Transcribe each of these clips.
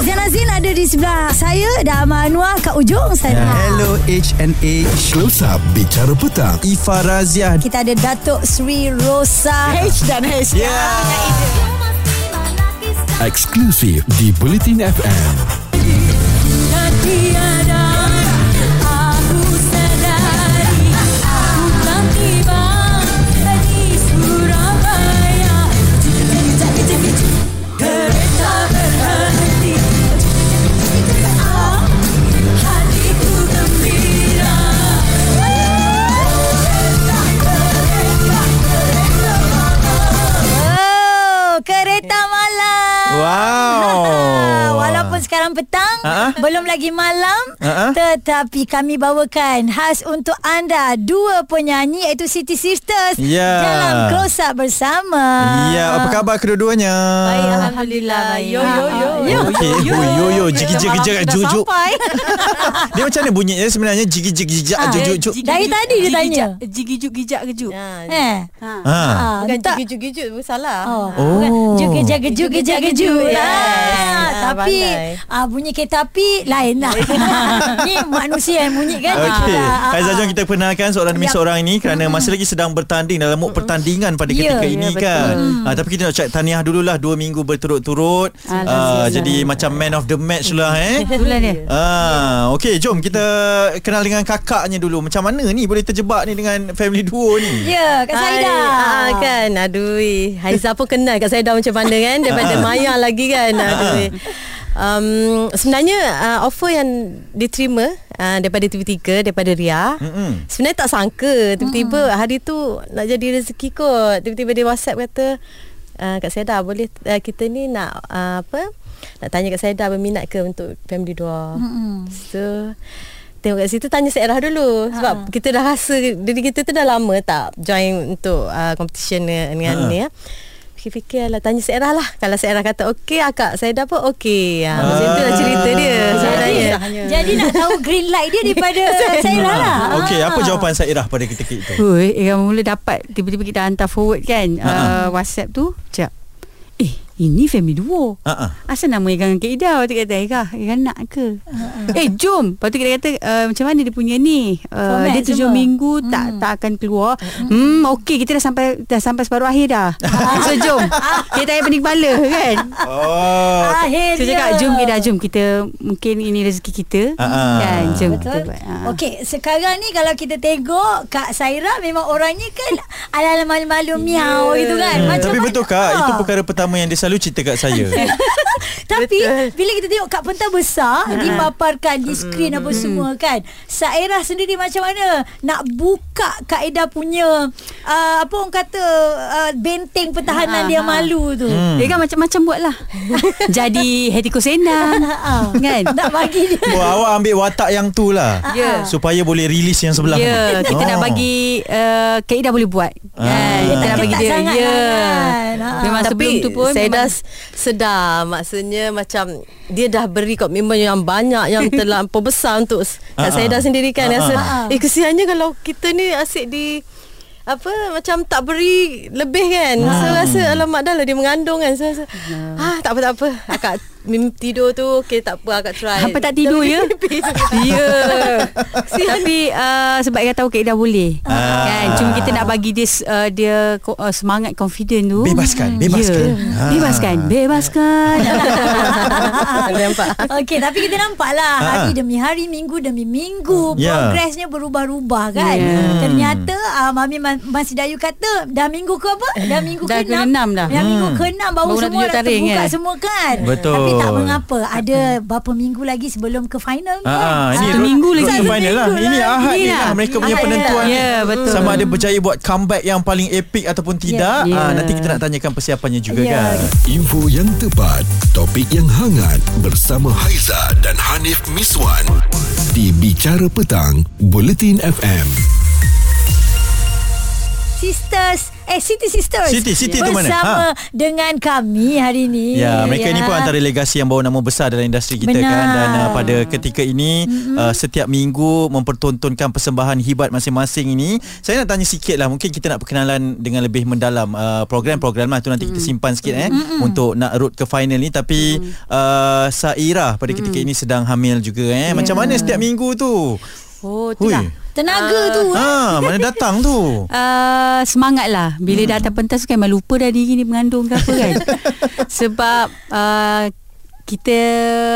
Zainal Zain ada di sebelah saya dan Amal Anwar kat ujung sana. Hello HNA Close Up Bicara Petang. Ifa Razia Kita ada Datuk Sri Rosa. H dan H. Eksklusif di Bulletin FM petang Ha-ha. Belum lagi malam Ha-ha. Tetapi kami bawakan Khas untuk anda Dua penyanyi Iaitu City Sisters Ya. Dalam Close Up bersama Ya apa khabar kedua-duanya Baik, Alhamdulillah. Yo, yo, yo. Yo. Okey, yo yo yo jigi jigi jigi juk juk. Sampai. Dia macam mana bunyinya sebenarnya jigi jigi jigi Ah, juk juk juk. Dari tadi dia tanya. Gijak kejuk. Eh Ha. Ha. ah, Bukan tak. gigijuk-gijuk salah. Oh, Oh. Ah, Ah, tapi ah, bunyi kereta api lain lah. Ni manusia yang bunyi kan. Okey, Ah, ah, ah. jom kita perkenalkan seorang demi Yap. seorang ini kerana masih lagi sedang bertanding dalam mood pertandingan pada Ya, ketika ya, ini betul. kan. Ah, tapi kita nak cak tahniah dululah dua minggu berturut-turut. Ah, jadi macam man of the match lah eh. Itulah dia. Ah, okey, jom kita kenal dengan kakaknya dulu. Macam mana ni boleh terjebak ni dengan family duo ni? Ya, Kak Saida. Ah, kan Aduh Haizah pun kenal Kak Saida macam mana kan Daripada Maya lagi kan Aduh um, Sebenarnya uh, Offer yang diterima uh, Daripada TV3 Daripada Ria Mm-mm. Sebenarnya tak sangka Tiba-tiba hari tu Nak jadi rezeki kot Tiba-tiba dia whatsapp kata uh, Kak Saida boleh uh, Kita ni nak uh, Apa Nak tanya Kak Saida Berminat ke untuk Family Dua Mm-mm. So Tengok kat situ Tanya Sairah dulu Sebab Ha. kita dah rasa Diri kita tu dah lama tak Join untuk uh, Competition dengan, dengan Ha. ni ya Fikir-fikir lah Tanya Sairah lah Kalau Sairah kata Okey akak Saya dah pun okey ha, Macam tu lah cerita dia Jadi, sebenarnya jadi nak tahu green light dia daripada Saira lah. Okey, apa Ah. jawapan Sairah pada ketika itu? Eh, mula dapat tiba-tiba kita hantar forward kan Ha, ha. uh, WhatsApp tu. Cak. Ini family duo. Ah. Asal nama Egan dengan Kak Ida Lepas tu kata Ega Ega nak ke Eh jom Lepas tu kita kata uh, Macam mana dia punya ni uh, Format Dia tujuh semua. minggu Tak tak akan keluar Hmm okey Kita dah sampai Dah sampai separuh akhir dah So jom Kita tak payah pening kepala kan Oh. Akhirnya. So cakap jom Ida jom Kita Mungkin ini rezeki kita Ah, ah. Kan jom Betul. kita buat Ah. Okey, sekarang ni kalau kita tengok Kak Saira memang orangnya kan ala-ala malu-malu miau gitu kan. Hmm, Macam tapi betul kak Ah. Itu perkara pertama yang dia selalu cerita kat saya Tapi Betul. bila kita tengok Kak Pentas besar dipaparkan di skrin apa semua kan. Saira sendiri macam mana nak buka Kak Ida punya uh, apa orang kata uh, benteng pertahanan Ha, dia ha. malu tu. Hmm. Dia kan macam-macam buat lah Jadi Hetiko Senang Ha. Kan Nak bagi dia. Oh awak ambil watak yang tu lah Ya. Supaya boleh release yang sebelah Ya, kita Oh. nak bagi uh, Kak Ida boleh buat. Ah. Kan, kita nak bagi dia. Ya. lah kan. Ha. Memang Tapi sebelum tu pun saya dah s- sedar. Maksudnya macam Dia dah beri komitmen yang banyak Yang terlampau besar untuk s- Ah, Kat saya ah. dah sendiri kan. Ah, Rasa ah. Eh kesiannya kalau kita ni asyik di apa macam tak beri lebih kan. Ah. so rasa alamak dah lah dia mengandung kan. So rasa ah tak apa tak apa. Akak mimpi tidur tu okey tak apa akak try Apa tak tidur ya? Ya. Tapi uh, sebab dia tahu Kak Ida boleh. Ah. Kan, cuma kita nak bagi dia uh, dia uh, semangat confident tu. Bebaskan, bebaskan. Ya. Ah. Bebaskan, bebaskan. nampak Okey, tapi kita nampak lah Ha. hari demi hari, minggu demi minggu, Ya. progresnya berubah-ubah kan. Ya. Ternyata uh, Mami Ma- Masih Dayu kata dah minggu ke apa? Dah minggu Dah ke-6. ke-enam dah. Dah minggu Hmm. ke-6 baru, Baru semua dah terbuka kan? semua kan. Betul. Tapi tak mengapa. Ada berapa minggu lagi sebelum ke final Ah, kan? ah, ini Satu minggu lagi. Satu final lah. Ini lagi Ahad ni lah. lah mereka punya penentuan. ya. Ya, betul. Sama ada berjaya buat comeback yang paling epic ataupun tidak. Ya. Ah, nanti kita nak tanyakan persiapannya juga Ya. kan. Info yang tepat Topik yang hangat Bersama Haiza dan Hanif Miswan Di Bicara Petang Bulletin FM Sisters Eh City Sisters City, City tu mana? Bersama Ha. dengan kami hari ni Ya, mereka ini pun antara legasi yang bawa nama besar dalam industri kita Benar. kan dan uh, pada ketika ini mm-hmm. uh, setiap minggu mempertontonkan persembahan hibat masing-masing ini. Saya nak tanya sikit lah mungkin kita nak perkenalan dengan lebih mendalam uh, program-program lah tu nanti kita simpan sikit eh mm-hmm. untuk nak road ke final ni tapi uh, Saira pada ketika ini sedang hamil juga eh. Macam mana setiap minggu tu? Oh, Hui. Tenaga tu eh. Ha, mana datang tu? Uh, semangat lah Bila hmm. datang pentas kan Memang lupa dah diri ni mengandung ke apa kan Sebab uh, Kita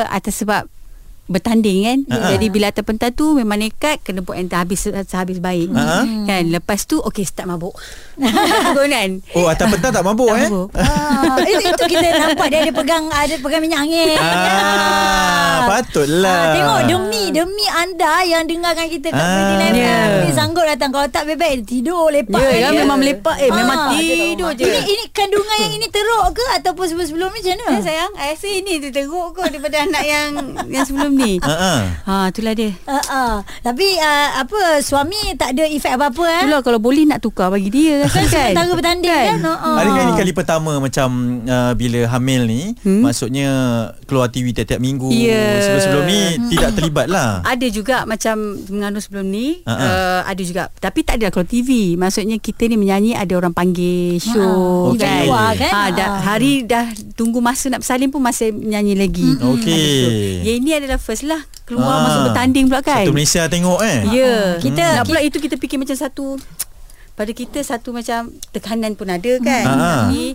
Atas sebab Bertanding kan Ha-ha. Jadi bila datang pentas tu Memang nekat Kena buat yang habis Sehabis baik Ha-ha. Kan Lepas tu Okay start mabuk kan Oh, atas petang tak mabuk Tak eh? mabuk. Ah, itu, itu kita nampak dia ada pegang ada pegang minyak angin. Ah, patutlah. Ah, tengok demi demi anda yang dengarkan kita kat Ah. Pretty Live Ya. yeah. sanggup datang kalau tak bebek tidur lepak. Ya, je. kan memang melepak. Eh, memang tidur je. Ini ini kandungan yang ini teruk ke ataupun sebelum-sebelum ni macam mana? Eh, sayang I rasa ini teruk kot Daripada anak yang Yang sebelum ni Ha ah. Ha, itulah dia Uh, uh. Tapi uh, apa suami tak ada efek apa-apa eh? Itulah kalau boleh nak tukar bagi dia Kan kan. sementara bertanding kan? kan? Uh, Adakah ini kali pertama macam uh, bila hamil ni hmm? maksudnya keluar TV tiap-tiap minggu Ya. sebelum-sebelum ni tidak terlibat lah. Ada juga macam mengandung sebelum ni ha. uh, Ada juga Tapi tak ada kalau TV Maksudnya kita ni menyanyi Ada orang panggil show Ha, kan, okey. Luar kan? ha, dah, Ha. Hari dah Tunggu masa nak bersalin pun Masih menyanyi lagi Okey. Yang ini adalah first lah Keluar Ah. masuk bertanding pula kan Satu Malaysia tengok eh. Ya Kita- Nak pula itu kita fikir macam satu Pada kita satu macam Tekanan pun ada kan Ha, ha. Tapi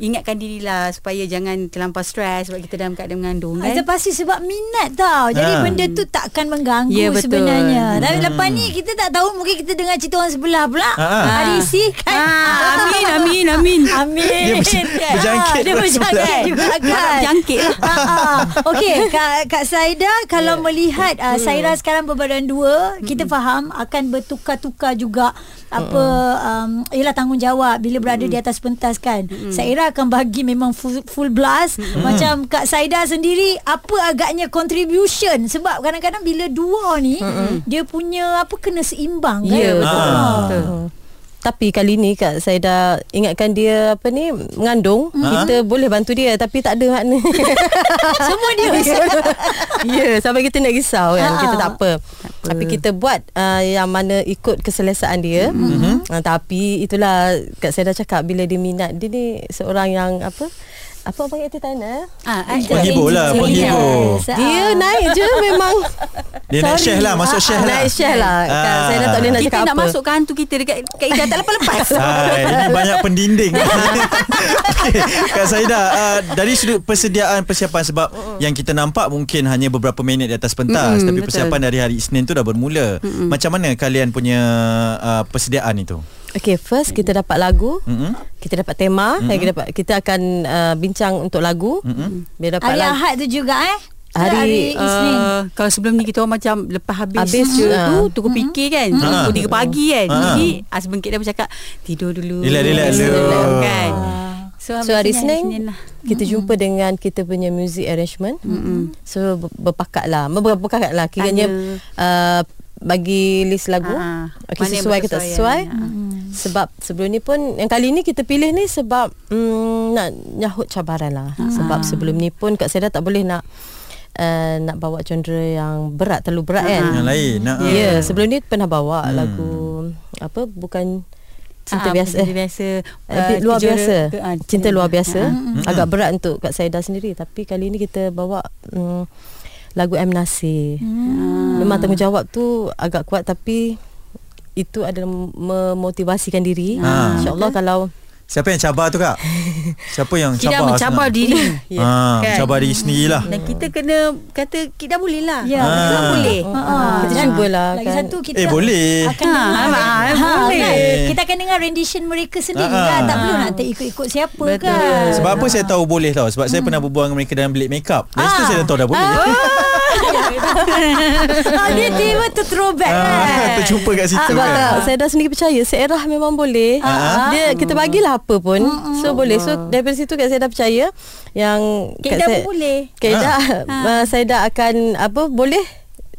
Ingatkan dirilah Supaya jangan terlampau stres Sebab kita dalam keadaan mengandung Kan? kan pasti sebab minat tau. Jadi Ha. benda tu takkan mengganggu Ya, betul. sebenarnya. Tapi Hmm. lepas ni kita tak tahu Mungkin kita dengar cerita orang sebelah pula. Ha, ha. Hari isi kan? Ah, amin, amin, amin. Amin. Dia ber- berjangkit Ah, Dia berjangkit. Juga kan Harap jangkit lah. Ah, ah. Okey Kak, Kak Saida Kalau melihat uh, Saira sekarang berbadan dua Kita faham Akan bertukar-tukar juga Apa um, Ialah tanggungjawab Bila berada di atas pentas kan. Saira akan bagi memang full, full blast Macam Kak Saida sendiri Apa agaknya contribution Sebab kadang-kadang bila dua ni Dia punya Apa kena seimbang kan Ya betul. Ah. betul. Tapi kali ni Kak saya dah ingatkan dia apa ni mengandung kita boleh bantu dia tapi tak ada makna. Semua dia ya sampai kita nak risau kan Ha. kita tak apa. Tapi kita buat uh, yang mana ikut keselesaan dia. Mm-hmm. Uh, tapi itulah Kak saya dah cakap bila dia minat dia ni seorang yang apa apa orang panggil entertainer Ah, ah, Penghibur lah, penghibur. Dia Ah. naik je memang Dia naik Sorry. share lah, masuk share lah. Naik share lah Kak, Ah. Saya dah tak boleh nak Kita cakap nak apa masuk ke hantu kita Dekat, dekat Ida tak lepas-lepas Hai, ini banyak pendinding. okay, Kak Saida, uh, dari sudut persediaan persiapan sebab yang kita nampak mungkin hanya beberapa minit di atas pentas, Mm-mm, tapi betul. persiapan dari hari Isnin tu dah bermula. Macam mana kalian punya uh, persediaan itu? Okay first kita dapat lagu Mm-mm. Kita dapat tema mm-hmm. kita, dapat, kita akan uh, bincang untuk lagu mm-hmm. Bila dapat Hari lagu Ahad tu juga eh Hari, Hari Isnin Uh, kalau sebelum ni kita orang macam lepas habis, Habis, je ah. tu tukar fikir kan Ah. pukul 3 pagi kan Ah. jadi Asbengkit dah bercakap tidur dulu Relax, relax dulu. kan So hari Senin, lah kita jumpa dengan kita punya music arrangement. Mm-hmm. So ber- berpakat lah, Ber- berpakat lah. Kiranya uh, bagi list lagu. Ah, Okay, sesuai ke tak sesuai. Ah. Sebab sebelum ni pun yang kali ni kita pilih ni sebab mm, nak nyahut cabaran lah. Sebab sebelum ni pun Kak Seda tak boleh nak uh, nak bawa genre yang berat terlalu berat kan. Yang lain. Nah, Ya, yeah, sebelum ni pernah bawa Hmm. lagu apa bukan cinta Ah, biasa. Cinta biasa. Ah, luar kejora- biasa. Ke- ah, cinta luar biasa. Mm-mm. agak berat untuk Kak Saida sendiri. Tapi kali ni kita bawa mm, lagu M. Nasir. Memang tanggungjawab tu agak kuat tapi itu adalah memotivasikan diri Ah. insyaallah kalau Siapa yang cabar tu kak? Siapa yang kita cabar? mencabar sebenarnya? diri Ya. Ah, Kan? cabar diri sendirilah. dan kita kena kata kita boleh lah Ya, Ah. kita boleh Ha, ha. kita cubalah Lagi kan satu kita Eh boleh. akan Ha, dengar ha, ha, ha, boleh. kan? Kita akan dengar rendition mereka sendiri Ha, ha. kan. Tak perlu nak ikut-ikut siapa Betul. kan. Sebab apa saya tahu boleh tau Sebab saya pernah berbual dengan mereka dalam bilik makeup Dari situ Ah. saya dah tahu dah boleh ha, dia tiba tu throwback Ah, kan. Terjumpa kat situ sebab kan? tak, saya dah sendiri percaya. Seerah memang boleh. Ah. Dia Kita bagilah apa pun. So boleh. So daripada situ Kak saya dah percaya. Yang Kak Ida pun boleh. Uh, Saya dah akan Apa boleh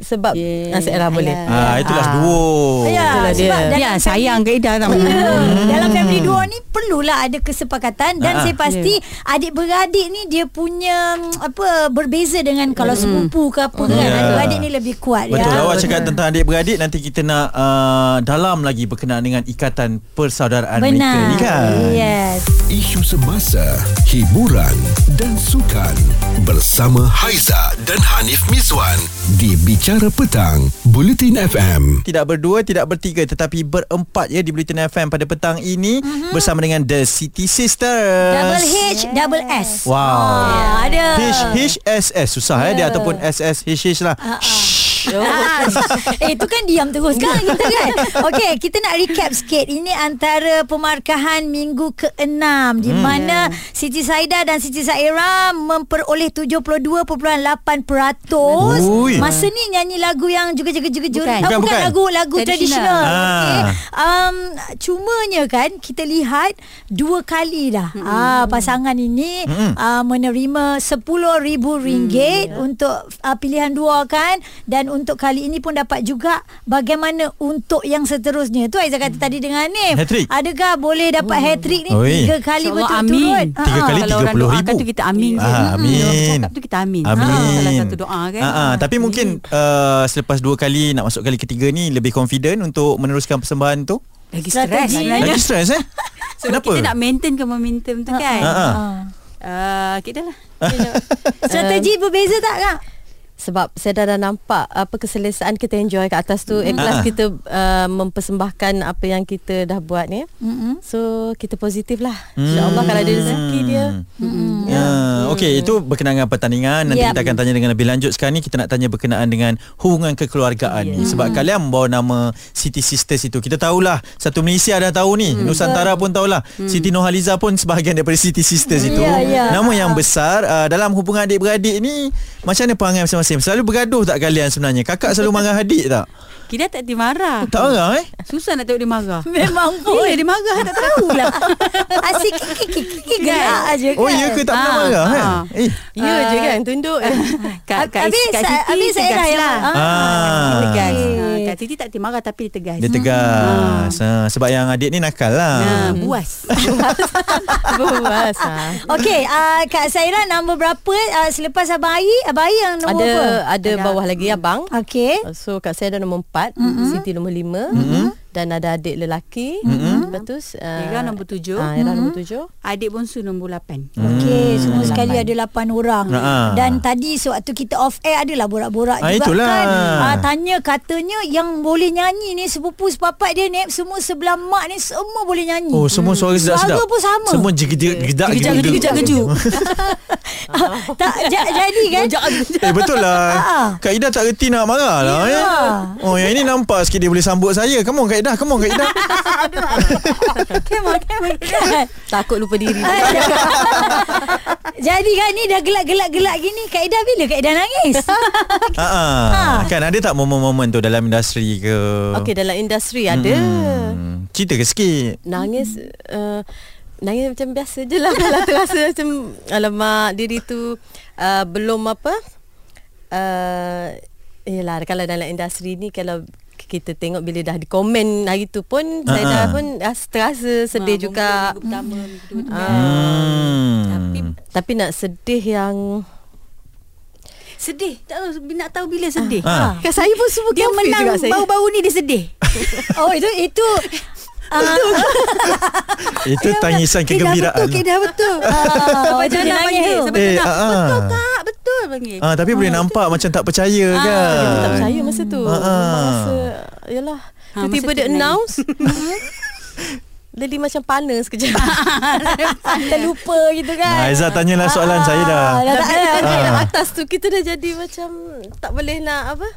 sebab Yeah. yeah. Saira boleh. Ah itulah Ah. duo. Ya, Itulah dia. Ya sayang Kak Ida tau Ya, dalam family duo ni perlulah ada kesepakatan dan Ah, saya pasti adik-beradik ni dia punya mm, apa berbeza dengan kalau sepupu ke apa kan. Ya. Adik-beradik ni lebih kuat Betul ya. awak cakap tentang adik-beradik nanti kita nak uh, dalam lagi berkenaan dengan ikatan persaudaraan mereka Benar. ni kan. Yes. Isu semasa, hiburan dan sukan bersama Haiza dan Hanif Miswan di Bicara Petang, Bulletin FM. Tidak berdua, tidak bertiga tetapi berempat ya di Bulletin FM pada petang ini uh-huh. bersama dengan The City Sisters. Double H, double S. Wow. Ah, ada. H H S S susah yeah. eh dia ataupun S S H H lah. Ah, eh itu kan diam terus kan kita kan. Okey, kita nak recap sikit. Ini antara pemarkahan minggu ke-6 di mana Siti Saida dan Siti Saira memperoleh 72.8%. Ui. Masa ni nyanyi lagu yang juga juga juga Bukan. bukan, Bukan, bukan. lagu lagu tradisional. Ah. Okey. Um cumanya kan kita lihat dua kali dah. Hmm. Ah pasangan ini hmm. uh, menerima RM10,000 hmm. untuk uh, pilihan dua kan dan untuk kali ini pun dapat juga bagaimana untuk yang seterusnya. Tu Aizah kata tadi dengan Hanif. Hat-trick. Adakah boleh dapat oh. hat-trick ni Oi. tiga kali InsyaAllah betul-betul? amin. Tiga kali Kalau orang RM30,000. doakan tu kita amin. Ah, amin. Kalau orang cakap tu kita amin. Amin. Ah, Salah satu doa kan. Ah, ah, tapi mungkin uh, selepas dua kali nak masuk kali ketiga ni lebih confident untuk meneruskan persembahan tu. Lagi Strategi. stres sebenarnya. Lagi stres eh? So, Kenapa? Kita nak maintain ke momentum tu kan. Ah, ah. Ah. Uh, kita lah. Strategi berbeza tak kak? Sebab saya dah, dah nampak apa keselesaan kita enjoy kat atas tu. Ikhlas Ah. kita uh, mempersembahkan apa yang kita dah buat ni. Mm-mm. So kita positif lah. InsyaAllah kalau ada rezeki dia. Mm-mm. Ya, okey itu berkenaan dengan pertandingan nanti Yep. kita akan tanya dengan lebih lanjut sekarang ni kita nak tanya berkenaan dengan hubungan kekeluargaan ni sebab kalian membawa nama Siti Sisters itu kita tahulah satu Malaysia dah tahu ni Nusantara pun tahulah Siti Nurhaliza pun sebahagian daripada Siti Sisters itu Ya, ya. nama yang besar uh, dalam hubungan adik-beradik ni macam mana perangai masing-masing selalu bergaduh tak kalian sebenarnya? Kakak selalu marah adik tak Kita tak dimarah. tak marah eh Susah nak tengok dia marah. Memang pun. Bila dia marah tak tahulah. Asyik kiki-kiki gerak aja kan. oh ya ke tak pernah Ah, marah kan ah. eh Ya je kan tunduk. Siti habis saya tegas lah. Ah. ah. Tegas. Ah, Kat Siti tak dia marah tapi dia tegas. dia tegas ah. sebab yang adik ni nakal lah Ah, buas. Buas. Okey, uh, Kak Saira nombor berapa selepas Abang Ayi? Abang Ayi yang nombor Ada apa? ada bawah lagi abang. Okey. So Kak saya ada nombor 4, mm-hmm. Siti nombor 5 mm-hmm. Dan ada adik lelaki. Mm-hmm. Lepas tu uh, Ira nombor tujuh. Ah, Ira nombor 7. Adik bongsu nombor lapan. Okey, semua sekali ada 8 orang. Ah. Dan tadi sewaktu kita off air adalah borak-borak Ah, juga itulah. kan. Uh, tanya katanya yang boleh nyanyi ni sepupu sepapat dia ni semua sebelah mak ni semua boleh nyanyi. Oh semua suara sedap-sedap Suara pun sama. Semua jegedak gedak Kejap-kejap kejap-kejap. tak ja- jadi kan? Eh betul Ah. lah Kak Ida tak reti nak marah lah Ya. eh. Oh yang ini nampak sikit dia boleh sambut saya Come on Kak Ida Come on Kak Ida Come on, come on. Takut lupa diri. Jadi kan ni dah gelak-gelak-gelak gini Kak Ida bila Kak Ida nangis? ha, ha. Kan ada tak momen-momen tu Dalam industri ke Okey dalam industri ada. hmm. Cerita ke sikit Nangis uh, Nangis macam biasa je lah Kalau terasa macam Alamak diri tu uh, Belum apa uh, Yelah kalau dalam industri ni Kalau kita tengok bila dah di komen hari tu pun saya Ha-ha. dah pun dah terasa sedih Ah, juga. pertama. Ah, hmm. Tapi Tapi nak sedih yang sedih. Tak tahu nak tahu bila sedih. Ah. kan saya pun semua Dia menang juga saya. baru-baru ni dia sedih. Oh itu itu uh, Itu tangisan Kedah kegembiraan betul, kedah betul. Macam itu dia nak nangis sampai Eh, ah, ah. Betul kak, panggil. Ah, tapi boleh nampak macam tak percaya Ah, kan. Dia tak percaya masa tu. Ah, ah. Masa yalah Ha, tiba-tiba dia tu announce. Lily macam panas sekejap. Terlupa gitu kan. Nah, Aizah tanyalah soalan saya dah. Ah, dah tak ada. Ah. atas tu kita dah jadi macam tak boleh nak apa.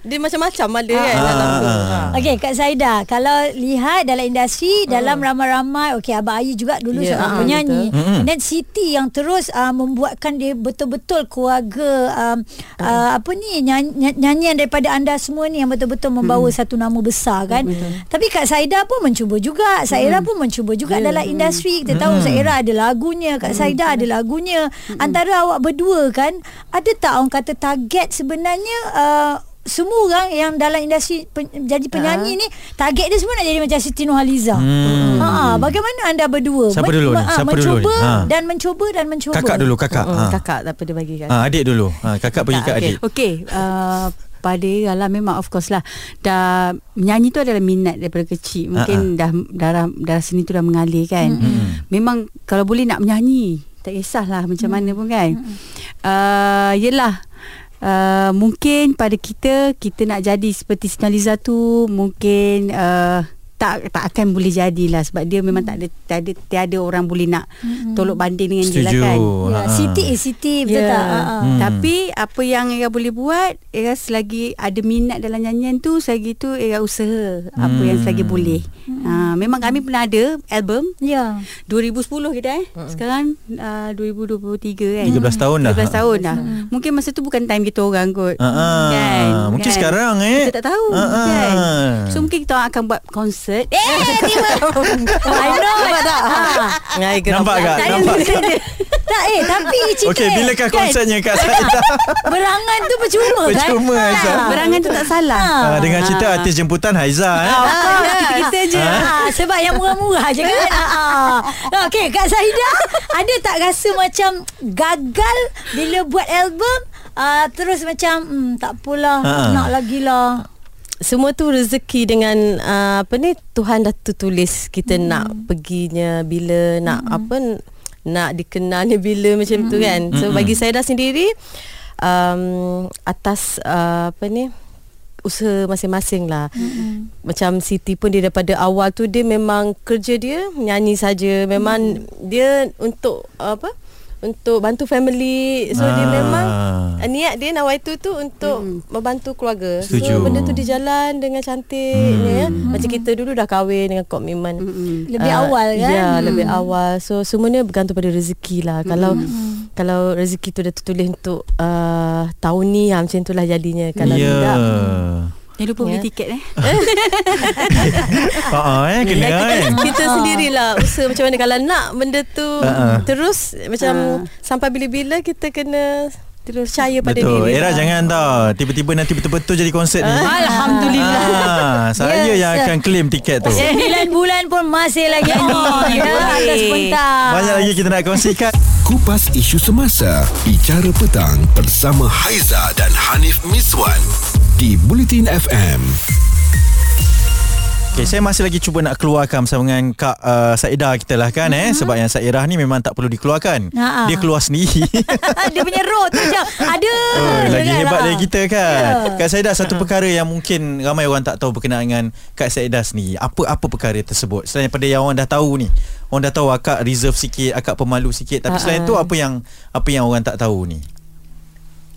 Dia macam-macam ada kan Ah, dalam tu. ah, Ha. Okey Kak Saida Kalau lihat dalam industri Dalam ramai-ramai Okey Abang Ayi juga dulu Ya, seorang ah, penyanyi betul. Dan Siti yang terus uh, Membuatkan dia betul-betul Keluarga um, uh, Apa ni nyanyi, Nyanyian daripada anda semua ni Yang betul-betul membawa satu nama besar kan. Tapi Kak Saida pun mencuba juga Saira pun mencuba juga Dalam industri. Kita tahu Saira ada lagunya Kak Saida ada lagunya. Antara awak berdua kan Ada tak orang kata target sebenarnya uh, semua orang yang dalam industri pen, jadi penyanyi ni target dia semua nak jadi macam Siti Nurhaliza. Hmm. Ha, ha, bagaimana anda berdua Siapa dulu ni? ha, Siapa dulu mencuba ni? Ha. dan mencuba dan mencuba. Kakak dulu kakak. Mm, Ha. Kakak tak apa dia bagi kan. Ha, adik dulu. Ha, kakak pergi ke adik. Okey, uh, pada Era lah memang of course lah dah menyanyi tu adalah minat daripada kecil mungkin dah darah darah seni tu dah mengalir kan Mm-mm. memang kalau boleh nak menyanyi tak kisahlah macam mana pun kan uh, yelah uh, mungkin pada kita kita nak jadi seperti Sinaliza tu mungkin uh, tak tak akan boleh jadilah sebab dia memang tak ada tak ada tiada orang boleh nak tolok banding dengan dia lah Setuju. kan Ya, Ha. Siti is Siti betul Ya. tak? Ha, ha. Hmm. tapi apa yang Era boleh buat Era selagi ada minat dalam nyanyian tu Selagi tu Era usaha Apa yang Hmm. selagi boleh ha, Memang kami pernah ada album Ya. 2010 kita eh Sekarang uh, 2023 kan 13 tahun dah. 13 tahun dah Mungkin masa tu bukan time kita orang kot Ha, ha. Mungkin sekarang, eh. Kita tak tahu ha. kan So mungkin kita akan buat konsert Eh tiba I know. Nampak tak ha. Nampak tak? Tak ada Nampak. dia. Tak eh tapi cerita Okey, bilakah kan, konsertnya Kak Saida? Berangan tu percuma kan Percuma, Aizah. Berangan tu tak salah Ha, dengan cerita artis jemputan Haiza eh. Ah, Kita-kita je Ha, sebab yang murah-murah je kan. Ha. Okey, Kak Saida, ada tak rasa macam gagal bila buat album uh, terus macam hmm, tak apalah, Ha. nak lagi lah. semua tu rezeki dengan uh, apa ni Tuhan dah tertulis kita hmm. nak perginya bila nak apa nak dikenalnya bila macam tu kan. So Hmm. bagi saya dah sendiri um, atas uh, apa ni usaha masing-masing lah. Hmm. macam Siti pun dia daripada awal tu dia memang kerja dia nyanyi saja. Memang dia untuk apa untuk bantu family so dia Ah. memang uh, niat dia nawai tu tu untuk membantu keluarga Setuju. so benda tu dia jalan dengan cantiknya ya. macam kita dulu dah kahwin dengan komitmen Lebih Ah, awal kan? Ya, lebih awal. So semuanya bergantung pada rezeki lah. Kalau kalau rezeki tu dah tertulis untuk uh, tahun ni ha, macam itulah jadinya. Kalau Ya. tidak Jangan lupa beli Ya. tiket eh Ha ah, eh kena kita, kan. kita sendirilah usaha macam mana kalau nak benda tu Ha-ha. terus macam sampai bila-bila kita kena terus percaya pada Betul. diri. Era lah. jangan tau. Tiba-tiba nanti betul-betul jadi konsert ni. Alhamdulillah Ah, saya Yes. yang akan claim tiket tu. Sembilan bulan pun masih lagi on. Ya, atas pentas. Banyak lagi kita nak kongsikan. Kupas isu semasa Bicara petang Bersama Haiza dan Hanif Miswan Di Bulletin FM Okay, saya masih lagi cuba nak keluarkan bersama dengan Kak uh, Saida kita lah kan eh sebab yang Sairah ni memang tak perlu dikeluarkan. Ha-ha. Dia keluar sendiri. Dia punya road tu macam ada. Oh, je lagi kan, hebat ha. dari kita kan. Ya. Kak Saida satu perkara yang mungkin ramai orang tak tahu berkenaan dengan Kak Saida sendiri. Apa-apa perkara tersebut? Selain daripada yang orang dah tahu ni. Orang dah tahu akak reserve sikit, akak pemalu sikit. Tapi selain tu apa yang apa yang orang tak tahu ni?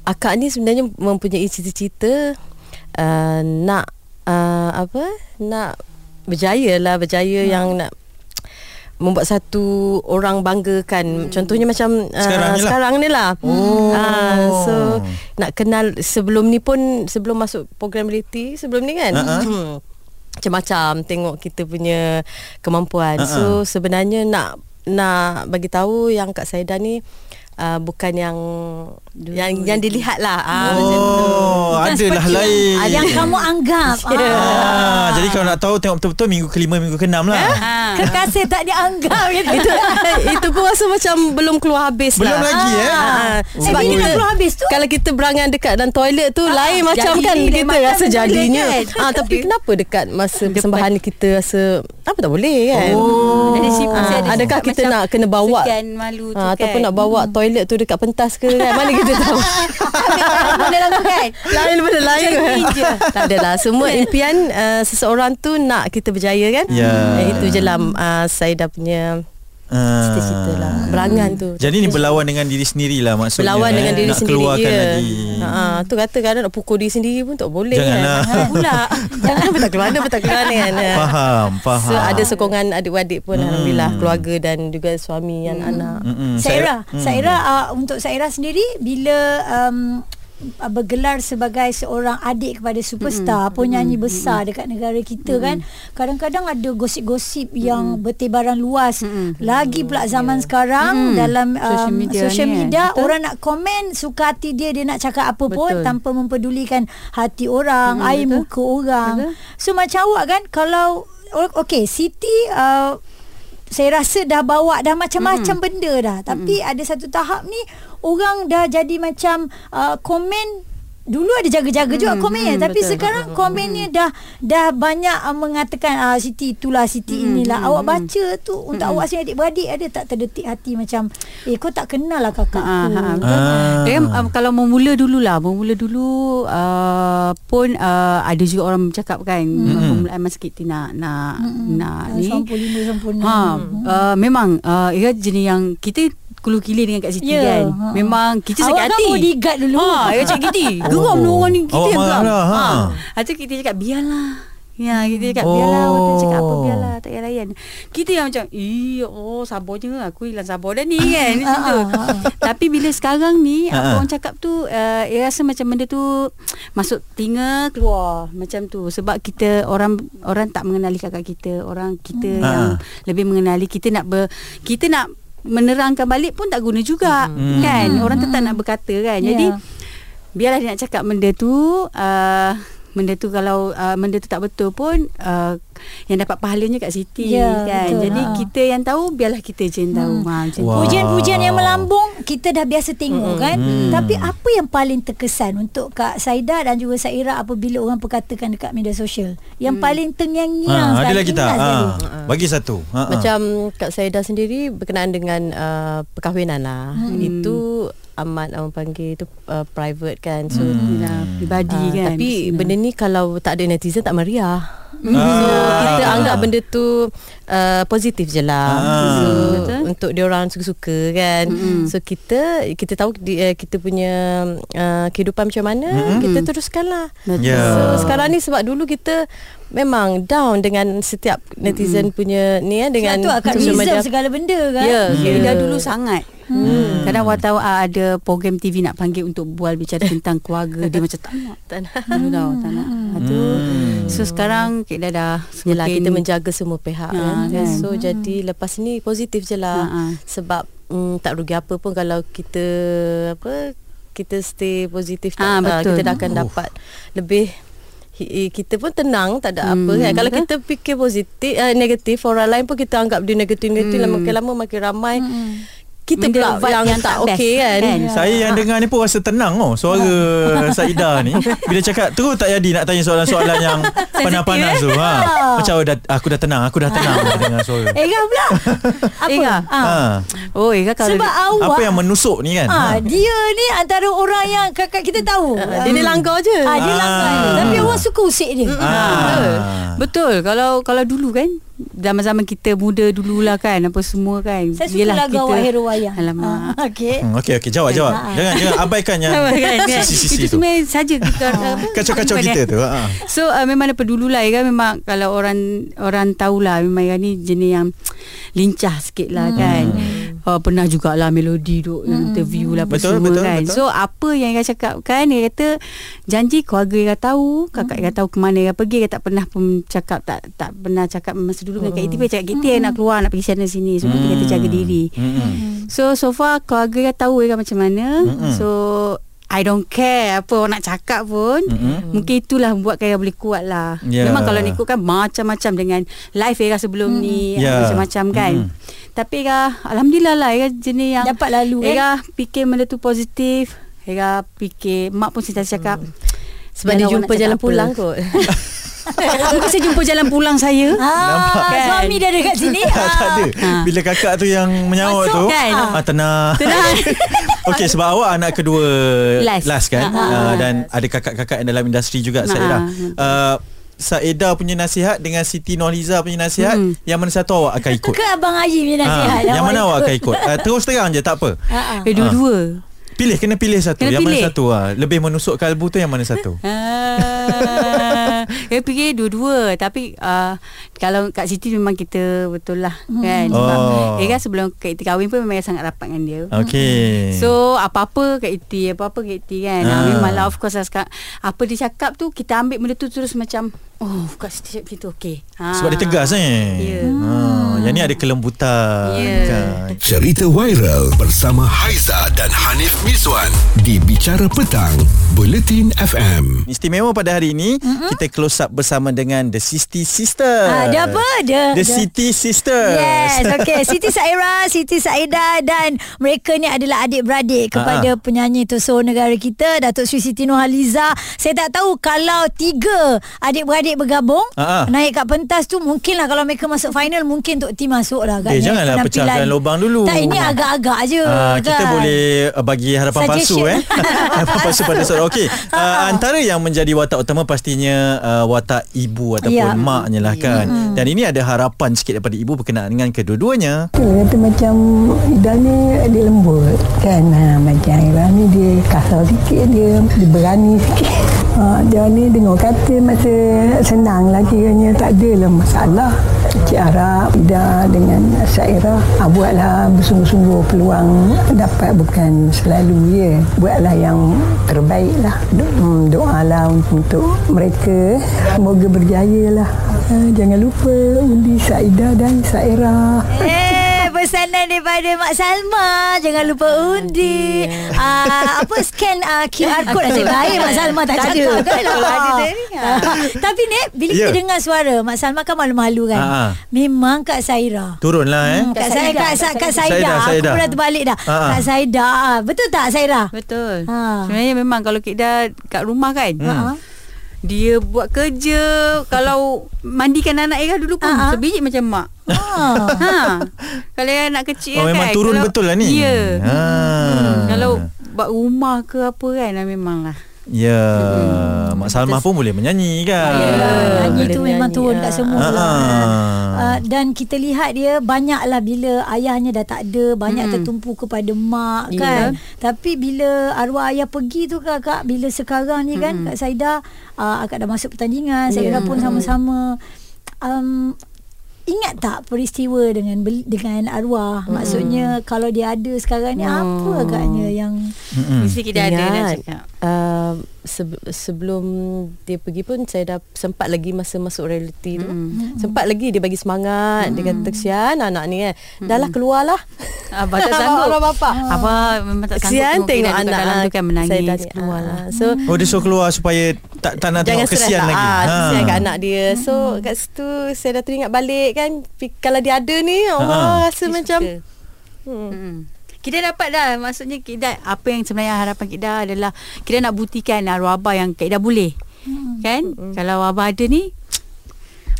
Akak ni sebenarnya mempunyai cita-cita uh, nak uh, apa? Nak berjaya lah, berjaya hmm. yang nak membuat satu orang banggakan. Hmm. Contohnya macam uh, Sekarang ni lah. ni lah. Oh. Uh, so nak kenal sebelum ni pun sebelum masuk program reality sebelum ni kan. Hmm. Macam-macam tengok kita punya kemampuan. Ha-ha. So sebenarnya nak nak bagi tahu yang Kak Saida ni uh, bukan yang yang yang dilihat lah. Ah, macam tu. Oh, adalah lain. Ah, Yang kamu anggap. Ah, jadi kalau nak tahu tengok betul-betul minggu kelima minggu keenam lah. ha. Kekasih tak dianggap gitu. itu itu pun rasa macam belum keluar habis Belum lah. lagi eh. Ah, Eh, bila nak keluar habis tu? Kalau kita berangan dekat dalam toilet tu lain macam jadi kan lain kita macam rasa jadinya. kan. Ah tapi kenapa dekat masa persembahan kita rasa apa tak boleh kan? Oh. Ada sifat- Ah, ada adakah kita macam nak kena bawa segan malu tu ah, ataupun kan. nak bawa toilet tu dekat pentas ke kan? Mana kita tahu. Mana lama kan lain daripada lain je. Tak adalah Semua impian uh, Seseorang tu Nak kita berjaya kan Ya. Eh, Itu je lah uh, Saya dah punya Ah. Cita-cita lah Berangan tu Jadi ni berlawan dengan diri sendiri lah maksudnya. Berlawan eh. dengan diri nak sendiri keluarkan je lagi. ha, Tu kata kadang nak pukul diri sendiri pun tak boleh Janganlah. kan Jangan pula Jangan betak ke mana Betak ke mana kan Faham, faham. So ada sokongan adik-adik pun Alhamdulillah Keluarga dan juga suami dan anak Mm-mm. Saira, Hmm. Saira uh, untuk Saira sendiri bila um, bergelar sebagai seorang adik kepada superstar mm-hmm. penyanyi mm-hmm. besar dekat negara kita mm-hmm. kan kadang-kadang ada gosip-gosip mm-hmm. yang bertebaran luas mm-hmm. lagi pula zaman yeah. sekarang mm-hmm. dalam um, social media, social ni, media kan? orang nak komen suka hati dia dia nak cakap apa Betul. pun tanpa mempedulikan hati orang Mm-mm, air betul. muka orang Betul. so macam awak kan kalau okey Siti uh, saya rasa dah bawa dah macam-macam mm. benda dah tapi mm. ada satu tahap ni orang dah jadi macam uh, komen Dulu ada jaga-jaga juga Hmm, komennya hmm, tapi betul, sekarang komennya dah dah banyak uh, mengatakan ah Siti itulah Siti Hmm, inilah hmm, awak hmm. baca tu untuk awak sendiri adik-beradik ada tak terdetik hati macam eh kau tak kenal lah kakak Ha, aku ha, Ah. betul. Dia, um, kalau mau mula dululah, mau mula dulu uh, pun uh, ada juga orang bercakap kan mm. permulaan masa kita nak nak nak ni. 95 sempurna Ha, uh, memang uh, ia jenis yang kita kulu kilir dengan Kak Siti Ya, kan. ha. Memang kita Awak sakit kan hati. bodyguard dulu. Ha, ia cakap Kiti. Geram oh. orang ni kita Awak yang geram. lah, ha. Ha. Lepas tu kita cakap biarlah. Ya, kita cakap Oh. biarlah. Waktu tu cakap apa biarlah. Tak payah layan. Kita yang macam, eh, oh sabarnya. Aku hilang sabar dah ni kan. Macam tu. Tapi bila sekarang ni, Ha, apa ha. orang cakap tu, uh, rasa macam benda tu masuk telinga, keluar. Macam tu. Sebab kita, orang orang tak mengenali kakak kita. Orang kita Ha, yang ha. lebih mengenali. Kita nak ber, kita nak menerangkan balik pun tak guna juga. Hmm. Kan? Orang tetap nak berkata kan. Jadi, Ya. biarlah dia nak cakap benda tu uh, benda tu kalau uh, benda tu tak betul pun uh, yang dapat pahalanya kat Siti Ya, kan betul, jadi ha. kita yang tahu biarlah kita je yang tahu ha, macam tu Pujian-pujian yang melambung kita dah biasa tengok kan. Hmm. Tapi apa yang paling terkesan untuk Kak Saida dan juga Saira apabila orang perkatakan dekat media sosial? Yang paling terngiang-ngiang Ha, ada sekali, lagi tak? ingat Ha. sekali. Bagi satu. Ha, ha. Macam Kak Saida sendiri berkenaan dengan uh, perkahwinan lah. Hmm. Itu amat orang panggil itu uh, private kan. So Hmm. Pribadi Ah, kan Tapi Bisnes. benda ni kalau tak ada netizen tak meriah. Ah. So kita anggap benda tu uh, positif je lah. Ah. So Betul. untuk dia orang suka-suka kan. Mm-mm. So kita kita tahu di, uh, kita punya uh, kehidupan macam mana, Mm-mm. kita teruskanlah. Betul. Ya. So sekarang ni sebab dulu kita memang down dengan setiap netizen punya ni ya dengan Sebab tu akan reserve media. segala benda kan. Ya, Ya. ya. Dah dulu sangat hmm. Kadang wartawan uh, ada program TV nak panggil untuk bual bicara tentang keluarga dia macam tak nak Tak nak. dulu tau tak nak ha, tu. Hmm. So sekarang kita dah semakin kita menjaga semua pihak Ha, kan. kan. So jadi lepas ni positif je lah. Ha, ha. Sebab mm, tak rugi apa pun kalau kita apa kita stay positif Ah, tak, ah, betul. kita dah akan Oh. dapat lebih kita pun tenang tak ada apa Hmm, kan kalau betul. kita fikir positif uh, negatif orang lain pun kita anggap dia negatif-negatif Hmm. lama makin lama makin ramai kita Benda pula yang, yang tak tak best, okey kan, kan? Saya yang dengar ni pun rasa tenang oh suara Saida ni. Bila cakap terus tak jadi nak tanya soalan-soalan yang panas-panas tu. Ha. Macam oh, dah, aku dah tenang, aku dah tenang dengar suara. Ega pula. Apa? Ega? Ha. Ha. Oh Ega kalau Sebab awak Apa yang menusuk ni kan? Ha, dia ni antara orang yang kakak kita tahu. dia ni langgar je Ah, dia Ah. langgar je. Tapi orang suka usik dia. Ah. Betul Kalau kalau dulu kan Zaman-zaman kita muda dululah kan Apa semua kan Saya suka Yelah, lagu awak hero wayang. Alamak Ah, Okey. Hmm, okey okey jawab jawab. Ha. Jangan jangan abaikan yang kan, kan? sisi-sisi Itu tu. sebenarnya saja kita apa, Kacau-kacau kita tu. Ha. So uh, memang daripada dulu lah kan memang kalau orang orang tahulah memang Ira ni jenis yang lincah sikit lah Hmm. kan. Uh, pernah jugalah melodi duk interview lah apa Betul, semua betul, kan. betul. So apa yang Ira cakap kan Ira kata janji keluarga Ira tahu, kakak Ira tahu ke mana Ira pergi Ira tak pernah pun cakap tak tak pernah cakap masa dulu dengan Kak Iti cakap kita yang nak keluar nak pergi sana sini. So kita kata jaga diri. Hmm. So so far keluarga Ira tahu Ira macam mana. Mm-mm. So I don't care apa orang nak cakap pun. Mm-mm. Mungkin itulah membuat Ira boleh kuat lah. Ya. Memang kalau nak ikutkan macam-macam dengan live Ira sebelum ni Ya. macam-macam kan. Mm. Tapi Ira alhamdulillah lah Ira jenis yang Dapat lalu kan. Ira fikir benda tu positif. Ira fikir mak pun sentiasa cakap sebab Jangan dia jumpa jalan apa." pulang kot Mungkin saya jumpa jalan pulang saya. Ah, Kan? suami dia dekat sini. tak, tak ada. Ha. Bila kakak tu yang menyawat Masuk tu, kan? ah, tenang. Tenang. Okey sebab awak anak kedua Last. last kan ha, uh, dan ada kakak-kakak yang dalam industri juga Ha, Saida. ha. Uh, Saida punya nasihat dengan Siti Nurhaliza punya nasihat Hmm. yang mana satu awak akan ikut? Ke Abang Haji punya nasihat. Ha, yang mana awak akan ikut? Uh, terus terang je tak apa. Ha, ha. Eh dua-dua. Pilih kena pilih satu. Kena yang pilih. mana satu ah? Lebih menusuk kalbu tu yang mana satu? Uh, Saya fikir dua-dua Tapi uh, Kalau Kak Siti memang kita Betul lah kan Sebab Oh. Eh kan sebelum Kak Iti kahwin pun Memang sangat rapat dengan dia Okey. So apa-apa Kak Iti Apa-apa Kak Iti kan Ah. ah. Memang lah of course lah sekarang, Apa dia cakap tu Kita ambil benda tu Terus macam Oh Kak Siti cakap macam tu Okay ha. sebab dia tegas eh. Ya. Ha, yang ni ada kelembutan Ya. kan. Cerita viral bersama Haiza dan Hanif Miswan di Bicara Petang, Buletin FM. Istimewa pada hari ini mm-hmm. kita close up bersama dengan The Sisti Sister. Ah, dia apa? Dia- The dia- Siti Sisters. Yes, okay. Siti Saira, Siti Saida dan mereka ni adalah adik-beradik kepada Ha-ha. penyanyi Toso negara kita, Datuk Sri Siti Nurhaliza. Saya tak tahu kalau tiga adik-beradik bergabung, Ha-ha. naik kat pentas tu mungkinlah kalau mereka masuk final mungkin Tok T masuk lah. Eh, janganlah pecahkan lubang dulu. Tak, ini agak-agak je. Ah, kan? kita boleh uh, bagi harapan palsu Suggestion. eh. harapan palsu pada seorang. Okey. Uh, antara yang menjadi watak utama pastinya uh, watak ibu ataupun Ya. maknya lah kan. Dan ini ada harapan sikit daripada ibu berkenaan dengan kedua-duanya. Kata macam Ida ni dia lembut kan ha, Macam Ira ni dia kasar sikit Dia, dia berani sikit ha, Dia ni dengar kata masa senang lagi Hanya tak adalah masalah. Cik Arab Ida dengan Syairah ha, Buatlah bersungguh-sungguh peluang Dapat bukan selalu ya. Buatlah yang terbaik lah. Do- hmm, Doalah untuk mereka. Semoga berjaya lah. Ha, Jangan lupa undi Saidah dan Syairah. Eh, pesanan daripada Mak Salma. Jangan lupa undi. Ah, apa scan ah, QR code nasib baik Mak Salma tak Tak ada. cakap kan. Kalau ada dia ni, Ah. Tapi ni bila Ya. kita dengar suara Mak Salma kan malu-malu kan. Ah. Memang Kak Saira. Turunlah eh. Hmm, Kak Saida, Kak, Kak, Kak Saida. Saida, Aku Saida. pernah terbalik dah. Ah, ah. Kak Saida. Betul tak Saira? Betul Ha. Sebenarnya memang Kalau kita kat rumah kan Ha. Dia buat kerja Kalau Mandikan anak Ira dulu pun ah. Sebiji macam mak Ah. ha. Kalau yang anak kecil Oh kan memang turun kalau, betul lah ni. Ya Ha. hmm. Kalau Buat rumah ke apa kan Memang lah Ya, Mak Salmah pun boleh menyanyi kan. Ya, nyanyi boleh tu memang nyanyi, turun ah. kat semua Ah, lah. ah. Uh, dan kita lihat dia banyaklah bila ayahnya dah tak ada banyak Mm-mm. tertumpu kepada mak Ya. kan tapi bila arwah ayah pergi tu kakak bila sekarang ni kan Kak Saida uh, akak dah masuk pertandingan Saida Ya. pun sama-sama um, Ingat tak peristiwa dengan dengan arwah? Maksudnya kalau dia ada sekarang ni apa agaknya yang Mm-mm. Mesti kita ada dah Ingat. cakap uh, se- sebelum dia pergi pun saya dah sempat lagi masa masuk reality tu. Mm. Sempat lagi dia bagi semangat, dia kata kesian anak ni kan. Dah lah keluarlah. Abah tak sanggup Orang bapa. Abah memang tak sanggup Kesian tengok anak dalam tu kan menangis saya dah ni, keluar lah ah. So Oh dia suruh keluar supaya tak tak nak Jangan tengok kesian stres lagi. lah. Ah, Kesian kat anak dia. So kat situ Saya dah teringat balik kan Kalau dia ada ni Allah rasa Dia macam suka. Hmm. Kita dapat dah. Maksudnya kita Apa yang sebenarnya harapan kita adalah Kita nak buktikan arwah abah yang Kak Ida boleh. Kan? Kalau abah ada ni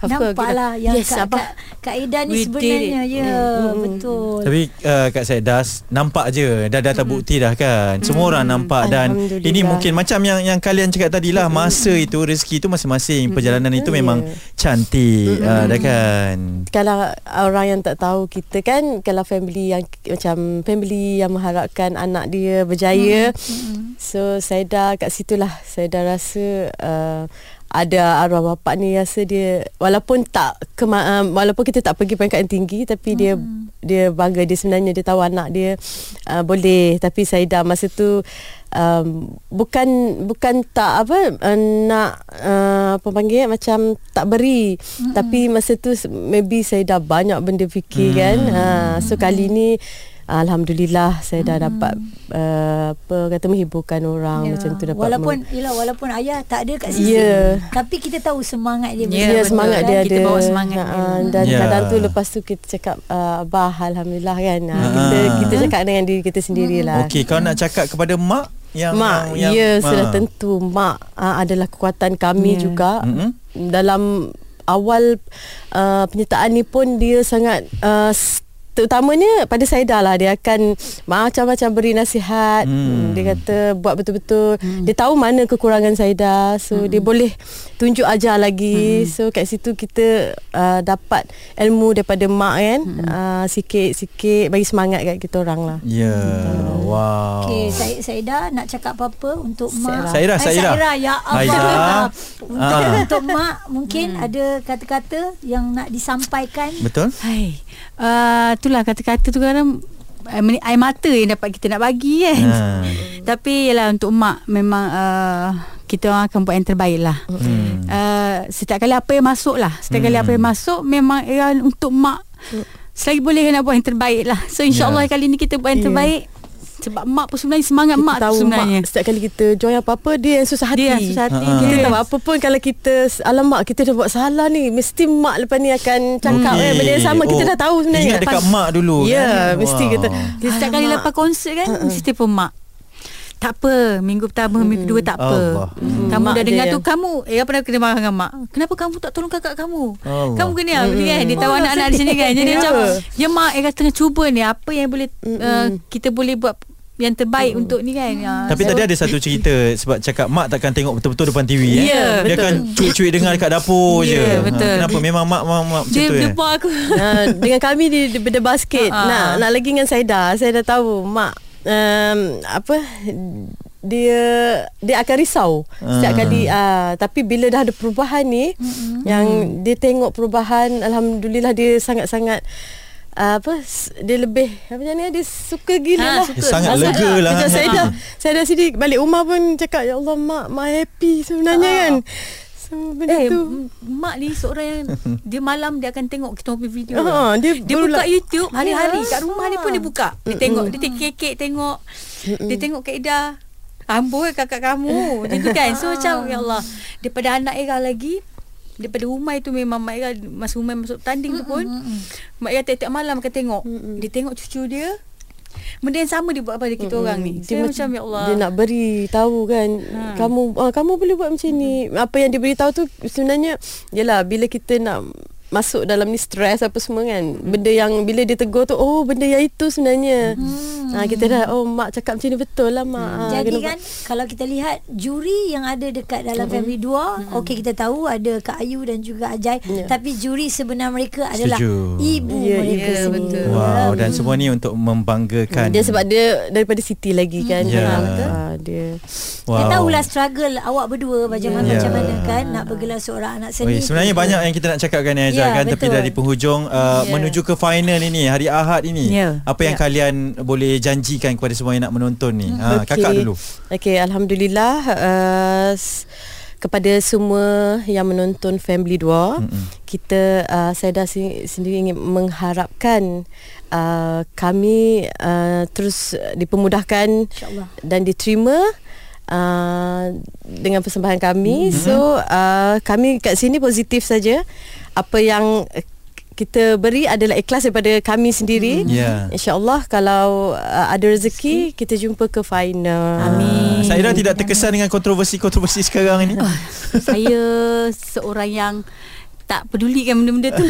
Of course, nampak kita- lah yang Yes, Kak. Kak, Kak Ida ni sebenarnya ya Mm. betul. Tapi uh, Kak Saidas nampak je dah dah terbukti dah kan. Semua orang nampak dan Alhamdulillah. ini mungkin macam yang yang kalian cakap tadi lah masa itu rezeki itu masing-masing perjalanan itu memang Ya. cantik uh, dah kan. kalau orang yang tak tahu kita kan kalau family yang macam family yang mengharapkan anak dia berjaya so saya dah kat situlah saya dah rasa uh, ada arwah bapak ni rasa dia walaupun tak kema, um, walaupun kita tak pergi peringkat yang tinggi tapi dia dia bangga dia sebenarnya dia tahu anak dia uh, boleh tapi saya dah masa tu um, bukan bukan tak apa uh, nak uh, apa panggil macam tak beri mm-hmm. tapi masa tu maybe saya dah banyak benda fikir mm. kan uh, so kali ni Alhamdulillah saya dah dapat uh, apa kata menghiburkan orang Ya. macam tu dapat walaupun yalah walaupun ayah tak ada kat sisi Ya. tapi kita tahu semangat dia Ya, Ya, betul. semangat dia Kita ada. bawa semangat Ha, dia. dan Ya. kadang tu lepas tu kita cakap uh, Abah Alhamdulillah kan. Ha, Ha. kita kita cakap dengan diri kita sendirilah. Okey, kau nak cakap kepada mak yang Mak, yang, ya yang, sudah ah. tentu mak uh, adalah kekuatan kami Ya. juga. Mm-mm. Dalam awal uh, penyertaan ni pun dia sangat uh, terutamanya pada Saida lah dia akan macam-macam beri nasihat hmm. dia kata buat betul-betul hmm. dia tahu mana kekurangan Saida so hmm. dia boleh tunjuk ajar lagi hmm. so kat situ kita uh, dapat ilmu daripada mak kan hmm. uh, sikit-sikit bagi semangat kat kita orang lah Ya yeah. Wow Okey, saya Saida nak cakap apa-apa untuk mak. Saira, Eh, Saira. Saira, ya. Allah. Untuk, Ah. untuk mak mungkin ada kata-kata yang nak disampaikan. Betul? Hai. Uh, itulah kata-kata tu kadang meni- air mata yang dapat kita nak bagi kan. Ha. Tapi yalah untuk mak memang uh, kita orang akan buat yang terbaik lah. Hmm. Uh, setiap kali apa yang masuk lah. Setiap kali Hmm. apa yang masuk memang ya, untuk mak selagi boleh nak buat yang terbaik lah. So insyaAllah Ya. kali ni kita buat yang Ya. terbaik. Sebab mak pun sebenarnya semangat kita mak tu tahu sebenarnya. mak setiap kali kita join apa-apa dia yang susah hati Dia yang susah hati. Ha. kita Dia- tahu apa pun kalau kita alamak kita dah buat salah ni mesti mak lepas ni akan cakap Okey. eh, benda yang sama kita Oh, dah tahu sebenarnya Ingat dekat mak dulu Ya, kan? mesti Wow. kita setiap kali lepas konsert kan Mesti telefon mak tak apa Minggu pertama Minggu kedua tak apa Allah. hmm. Kamu Mak dah dengar yang- tu Kamu Eh apa nak kena marah dengan mak Kenapa kamu tak tolong kakak kamu Allah. Kamu kena apa ni kan Dia tahu Oh, anak-anak di sini kan Jadi Ya. macam Ya mak Eka tengah cuba ni Apa yang boleh uh, Kita boleh buat Yang terbaik untuk ni kan uh, Tapi tadi ada satu cerita Sebab cakap mak takkan tengok betul-betul depan TV eh? Ya, Dia betul. akan cuik-cuik dengar dekat dapur je Ya, Ha, betul. Kenapa? Memang mak, mak, mak macam Dia, tu dia eh? buat aku uh, dengan kami di, di benda basket Ha. nak nak lagi dengan Saida saya dah tahu mak um, apa dia dia akan risau setiap Ah. kali uh, tapi bila dah ada perubahan ni yang dia tengok perubahan alhamdulillah dia sangat-sangat uh, apa dia lebih apa macam ni dia suka gila Ha, lah suka. Dia sangat Ah, lega lah. macam saya Ha. dah saya dah sini balik rumah pun cakap ya Allah mak mak happy sebenarnya kan so benda Eh, tu mak ni seorang yang dia malam dia akan tengok kita punya video. Ha, dia dia buka YouTube hari-hari Ya. kat rumah dia pun dia buka. Dia tengok, dia take kek tengok. Dia tengok Kak Ida. Amboi kakak kamu. Macam tu kan. So macam ya Allah, daripada anak Era lagi daripada rumah itu memang Mak Ira masa rumah masuk tanding tu pun Mak Ira tiap-tiap malam akan tengok. Dia tengok cucu dia. Benda yang sama dia buat pada kita orang ni. dia Saya macam, macam ya Allah. Dia nak beri tahu kan Ha. kamu ah, kamu boleh buat macam ni. Apa yang dia beritahu tu sebenarnya yalah bila kita nak masuk dalam ni stres apa semua kan. Benda yang bila dia tegur tu oh benda yang itu sebenarnya. Hmm. Ha, kita dah oh mak cakap macam ni betul lah mak. Ha, Jadi kan kalau kita lihat juri yang ada dekat dalam family dua, okey kita tahu ada Kak Ayu dan juga Ajai, Ya. tapi juri sebenar mereka adalah Setuju. ibu Ya, mereka ya, sendiri. betul. Wow Dan semua ni untuk membanggakan Dia sebab dia daripada Siti lagi kan. Ya. Ha, betul. Ha, dia Wow. Kita tahulah struggle awak berdua macam mana Ya. macam mana kan nak bergelar seorang anak seni. Oi, sebenarnya banyak yang kita nak cakapkan ya, Ya, kan tapi betul. dari penghujung uh, Ya. menuju ke final ini hari Ahad ini Ya. apa yang Ya. kalian boleh janjikan kepada semua yang nak menonton ni ha, kakak dulu Okey, alhamdulillah uh, kepada semua yang menonton Family 2, Mm-mm. kita uh, saya dah sendiri ingin mengharapkan uh, kami uh, terus dipermudahkan InsyaAllah. dan diterima uh, dengan persembahan kami. Mm-hmm. So uh, kami kat sini positif saja. Apa yang kita beri adalah ikhlas daripada kami sendiri. Ya. InsyaAllah kalau uh, ada rezeki kita jumpa ke final. Amin. Saira tidak terkesan dengan kontroversi-kontroversi sekarang ini saya seorang yang tak pedulikan benda-benda tu.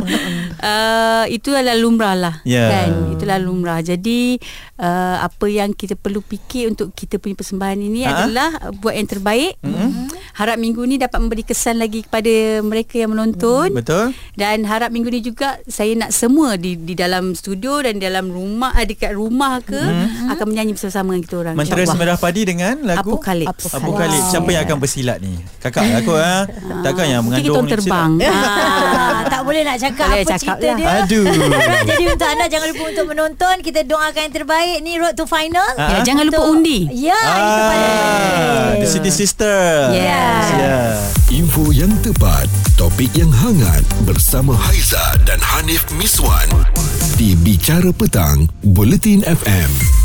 uh, itu adalah lumrah lah. Ya. Kan? Itulah lumrah. Jadi uh, apa yang kita perlu fikir untuk kita punya persembahan ini Ha? adalah buat yang terbaik. Mm-mm. Harap minggu ni dapat memberi kesan lagi kepada mereka yang menonton. betul Dan harap minggu ni juga saya nak semua di di dalam studio dan dalam rumah eh, dekat rumah ke akan menyanyi bersama-sama dengan kita orang. Mentera InsyaAllah. Semerah Padi dengan lagu Apokalips. Apokalips. Siapa yang akan bersilat ni? Kakak aku ha? Takkan yang mengandung kita orang Ah, tak boleh nak cakap Boleh apa cakap cerita lah. dia. Aduh. Jadi untuk anda jangan lupa untuk menonton. Kita doakan yang terbaik ni road to final. Ah. Ya, jangan lupa Untuk- undi. Ya, itu paling Ah, penting. The City Sister. Yeah. Yeah. Info yang tepat, topik yang hangat bersama Haiza dan Hanif Miswan di Bicara Petang, Bulletin FM.